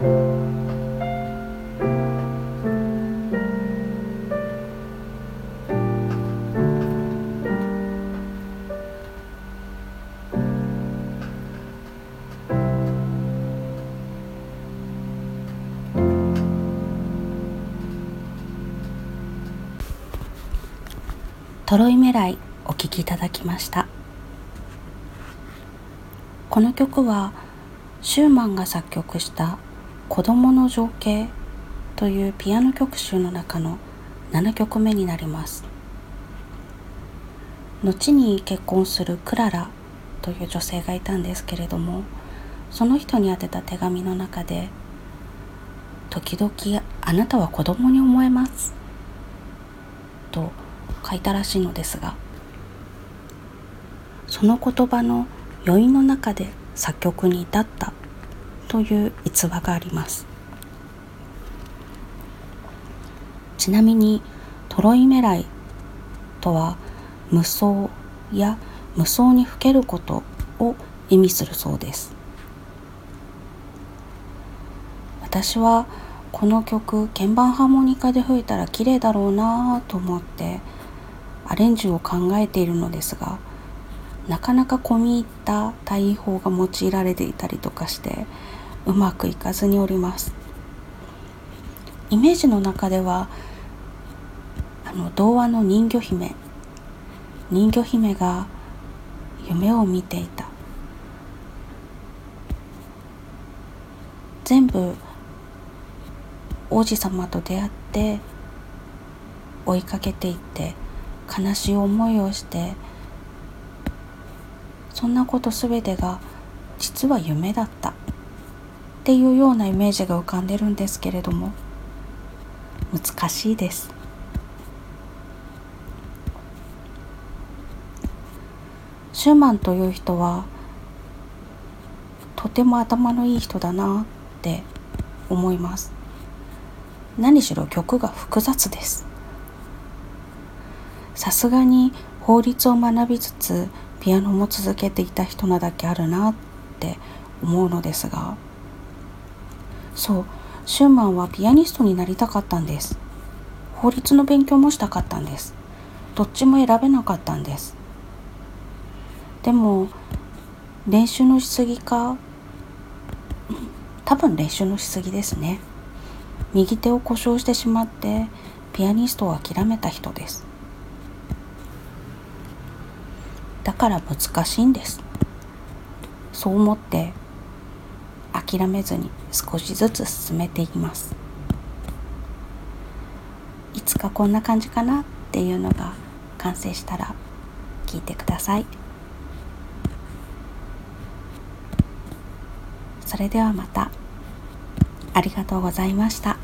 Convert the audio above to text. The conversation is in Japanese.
トロイメライお聴きいただきました。この曲はシューマンが作曲した子供の情景」というピアノ曲集の中の7曲目になります。後に結婚するクララという女性がいたんですけれどもその人に宛てた手紙の中で「時々あなたは子供に思えます」と書いたらしいのですがその言葉の余韻の中で作曲に至ったという逸話があります。ちなみにトロイメライとは無双や無双にふけることを意味するそうです。私はこの曲鍵盤ハーモニカで吹いたら綺麗だろうなと思ってアレンジを考えているのですがなかなか込み入った対位法が用いられていたりとかしてうまくいかずにおります。イメージの中ではあの童話の人魚姫。人魚姫が夢を見ていた。全部王子様と出会って追いかけていって悲しい思いをしてそんなこと全てが実は夢だった。っていうようなイメージが浮かんでるんですけれども難しいです。シューマンという人はとても頭のいい人だなって思います。何しろ曲が複雑です。さすがに法律を学びつつピアノも続けていた人なだけあるなって思うのですがそう。シューマンはピアニストになりたかったんです。法律の勉強もしたかったんです。どっちも選べなかったんです。でも練習のしすぎか多分練習のしすぎですね。右手を故障してしまってピアニストを諦めた人です。だから難しいんです。そう思って諦めずに少しずつ進めていきます。いつかこんな感じかなっていうのが完成したら聞いてください。それではまた。ありがとうございました。